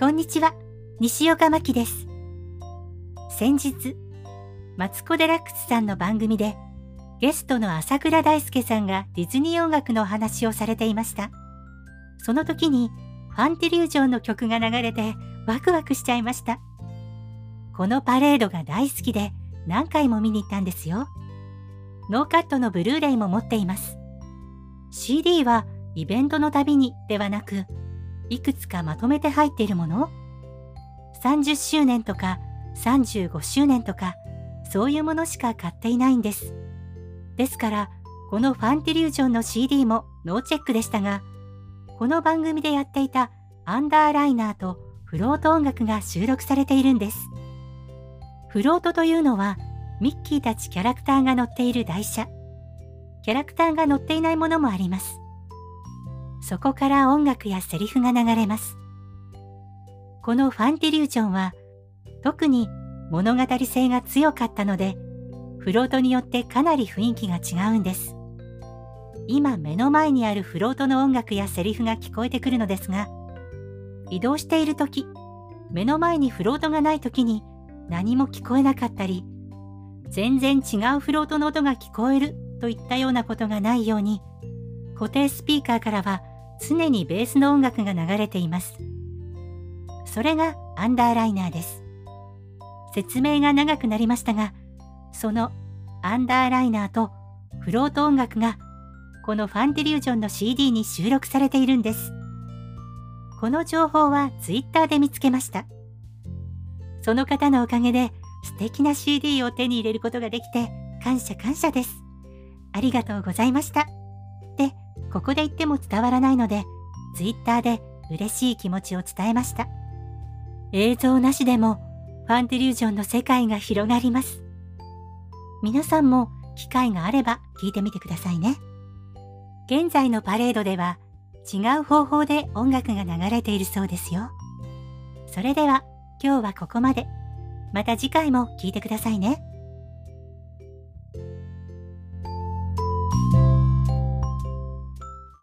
こんにちは、西岡真希です。先日、マツコ・デラックスさんの番組で、ゲストの浅倉大介さんがディズニー音楽のお話をされていました。その時に、ファンティリュージョンの曲が流れてワクワクしちゃいました。このパレードが大好きで何回も見に行ったんですよ。ノーカットのブルーレイも持っています。CD はイベントのたびにではなく、いくつかまとめて入っているもの ?30 周年とか35周年とか、そういうものしか買っていないんです。ですから、このファンティリュージョンの CD もノーチェックでしたが、この番組でやっていたアンダーライナーとフロート音楽が収録されているんです。フロートというのは、ミッキーたちキャラクターが乗っている台車。キャラクターが乗っていないものもあります。そこから音楽やセリフが流れます。このファンティリュージョンは、特に物語性が強かったので、フロートによってかなり雰囲気が違うんです。今目の前にあるフロートの音楽やセリフが聞こえてくるのですが、移動している時、目の前にフロートがない時に何も聞こえなかったり、全然違うフロートの音が聞こえるといったようなことがないように、固定スピーカーからは常にベースの音楽が流れています。それがアンダーライナーです。説明が長くなりましたが、そのアンダーライナーとフロート音楽がこのファンティリュージョンの CD に収録されているんです。この情報は Twitter で見つけました。その方のおかげで素敵な CD を手に入れることができて感謝感謝です。ありがとうございました。ここで言っても伝わらないので、Twitter で嬉しい気持ちを伝えました。映像なしでもファンティリュージョンの世界が広がります。皆さんも機会があれば聞いてみてくださいね。現在のパレードでは違う方法で音楽が流れているそうですよ。それでは今日はここまで。また次回も聞いてくださいね。